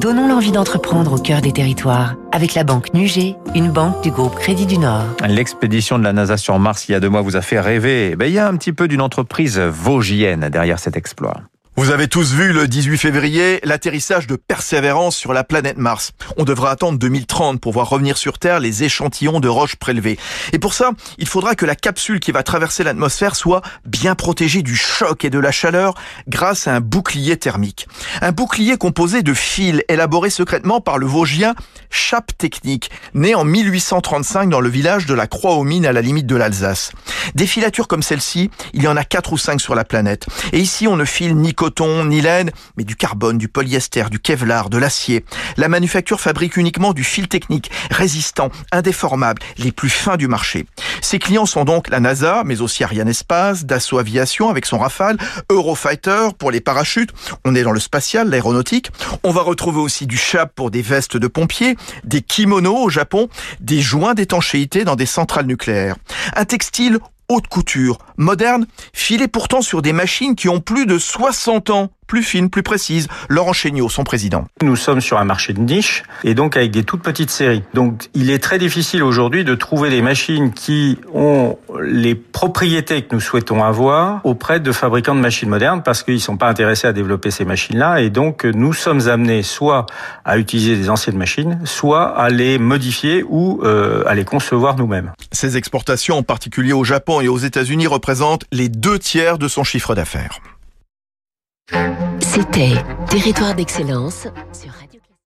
Donnons l'envie d'entreprendre au cœur des territoires avec la banque Nugé, une banque du groupe Crédit du Nord. L'expédition de la NASA sur Mars il y a deux mois vous a fait rêver. Ben, il y a un petit peu d'une entreprise vosgienne derrière cet exploit. Vous avez tous vu le 18 février l'atterrissage de Persévérance sur la planète Mars. On devra attendre 2030 pour voir revenir sur Terre les échantillons de roches prélevées. Et pour ça, il faudra que la capsule qui va traverser l'atmosphère soit bien protégée du choc et de la chaleur grâce à un bouclier thermique. Un bouclier composé de fils élaborés secrètement par le Vosgien Chape Technique, né en 1835 dans le village de la Croix-aux-Mines à la limite de l'Alsace. Des filatures comme celle-ci, il y en a quatre ou cinq sur la planète. Et ici, on ne file ni coton, ni laine, mais du carbone, du polyester, du kevlar, de l'acier. La manufacture fabrique uniquement du fil technique, résistant, indéformable, les plus fins du marché. Ses clients sont donc la NASA, mais aussi Ariane Espace, Dassault Aviation avec son Rafale, Eurofighter pour les parachutes. On est dans le spatial, l'aéronautique. On va retrouver aussi du chap pour des vestes de pompiers, des kimonos au Japon, des joints d'étanchéité dans des centrales nucléaires. Un textile haute couture, moderne, filé pourtant sur des machines qui ont plus de 60 ans plus fine, plus précise. Laurent Chéniaud, son président. Nous sommes sur un marché de niche et donc avec des toutes petites séries. Donc il est très difficile aujourd'hui de trouver des machines qui ont les propriétés que nous souhaitons avoir auprès de fabricants de machines modernes parce qu'ils ne sont pas intéressés à développer ces machines-là et donc nous sommes amenés soit à utiliser des anciennes machines, soit à les modifier ou euh, à les concevoir nous-mêmes. Ces exportations, en particulier au Japon et aux États-Unis, représentent les deux tiers de son chiffre d'affaires. C'était Territoire d'excellence sur